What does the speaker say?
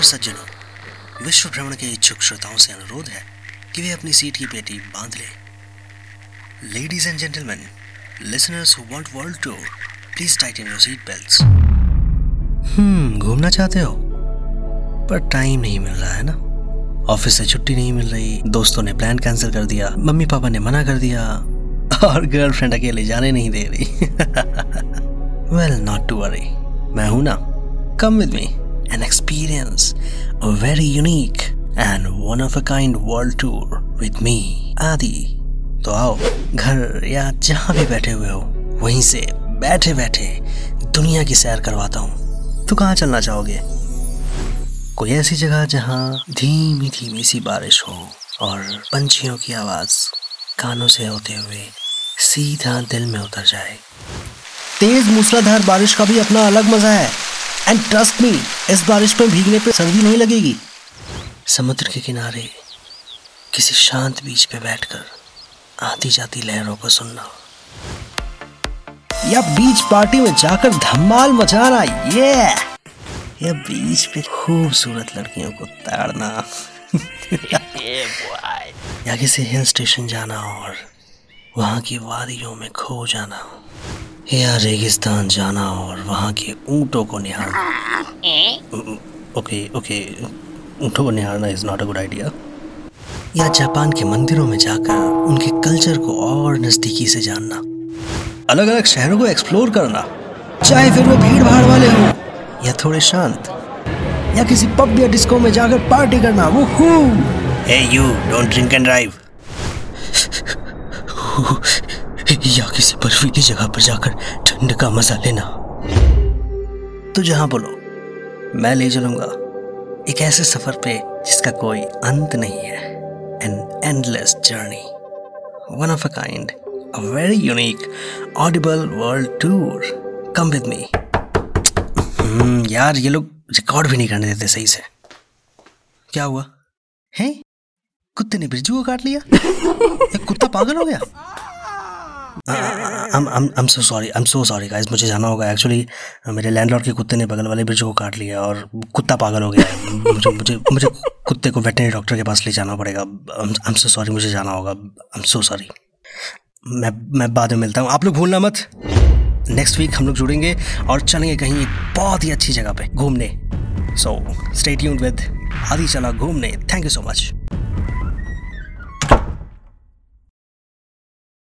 और सज्जनों, विश्व भ्रमण के इच्छुक श्रोताओं से अनुरोध है कि वे अपनी सीट की पेटी बाँध लें। Ladies and gentleman listeners who want world tour please tighten your seat belts hmm घूमना चाहते हो? पर टाइम नहीं मिल रहा है ना? ऑफ़िस से छुट्टी नहीं मिल रही, दोस्तों ने प्लान कैंसिल कर दिया, मम्मी पापा ने मना कर दिया, और गर्लफ्रेंड अकेले जाने नहीं दे रही। वेल नॉट टू वरी मैं हूँ ना come with me an experience a very unique and one of a kind world tour with me आदि तो आओ, घर या जहाँ भी बैठे हुए हो, वहीं से बैठे बैठे दुनिया की सैर करवाता हूँ। तो कहाँ चलना चाहोगे? कोई ऐसी जगह जहाँ धीमी धीमी सी बारिश हो और पंछियों की आवाज़ कानों से होते हुए सीधा दिल में उतर जाए। तेज मूसलाधार बारिश का भी अपना अलग मज़ा है। एंड ट्रस्ट मी इस बारिश में भीगने पे सर्दी नहीं लगेगी। समुद्र के किनारे किसी शांत बीच पे बैठकर आती जाती लहरों को सुनना। या बीच पार्टी में जाकर धमाल मचाना ये या बीच पे खूबसूरत लड़कियों को ताड़ना। या किसी हिल स्टेशन जाना और वहाँ की वादियों में खो जाना। या रेगिस्तान जाना और वहाँ के ऊँटों को निहारना ओके ओके ऊँटों को निहारना is not a good idea या जापान के मंदिरों में जाकर उनके कल्चर को और नज़दीकी से जानना। अलग अलग शहरों को एक्सप्लोर करना। चाहे फिर वो भीड़ भाड़ वाले हों या थोड़े शांत। या किसी पब या डिस्को में जाकर पार्टी करना वो hey you don't drink and drive या किसी बर्फीली जगह पर जाकर ठंड का मज़ा लेना। तो जहाँ बोलो, मैं ले चलूँगा। एक ऐसे सफ़र पे जिसका कोई अंत नहीं है। An endless journey one of a kind a very unique audible world tour come with me यार, ये लोग रिकॉर्ड भी नहीं करने देते सही से। क्या हुआ? है? कुत्ते ने बिरजू को काट लिया? कुत्ता पागल हो गया? I'm so sorry, I'm so sorry, guys. मुझे जाना होगा. एक्चुअली मेरे लैंडलॉर्ड के कुत्ते ने बगल वाले ब्रिज को काट लिया और कुत्ता पागल हो गया है. मुझे मुझे मुझे कुत्ते को वेटनरी डॉक्टर के पास ले जाना पड़ेगा. I'm so sorry, मुझे जाना होगा. I'm so sorry. मैं मैं बाद में मिलता हूँ. आप लोग भूलना मत. नेक्स्ट वीक हम लोग जुड़ेंगे और चलेंगे कहीं एक बहुत ही अच्छी जगह पे घूमने. सो स्टेट ट्यून्ड विद आदि चला घूमने. Thank you so much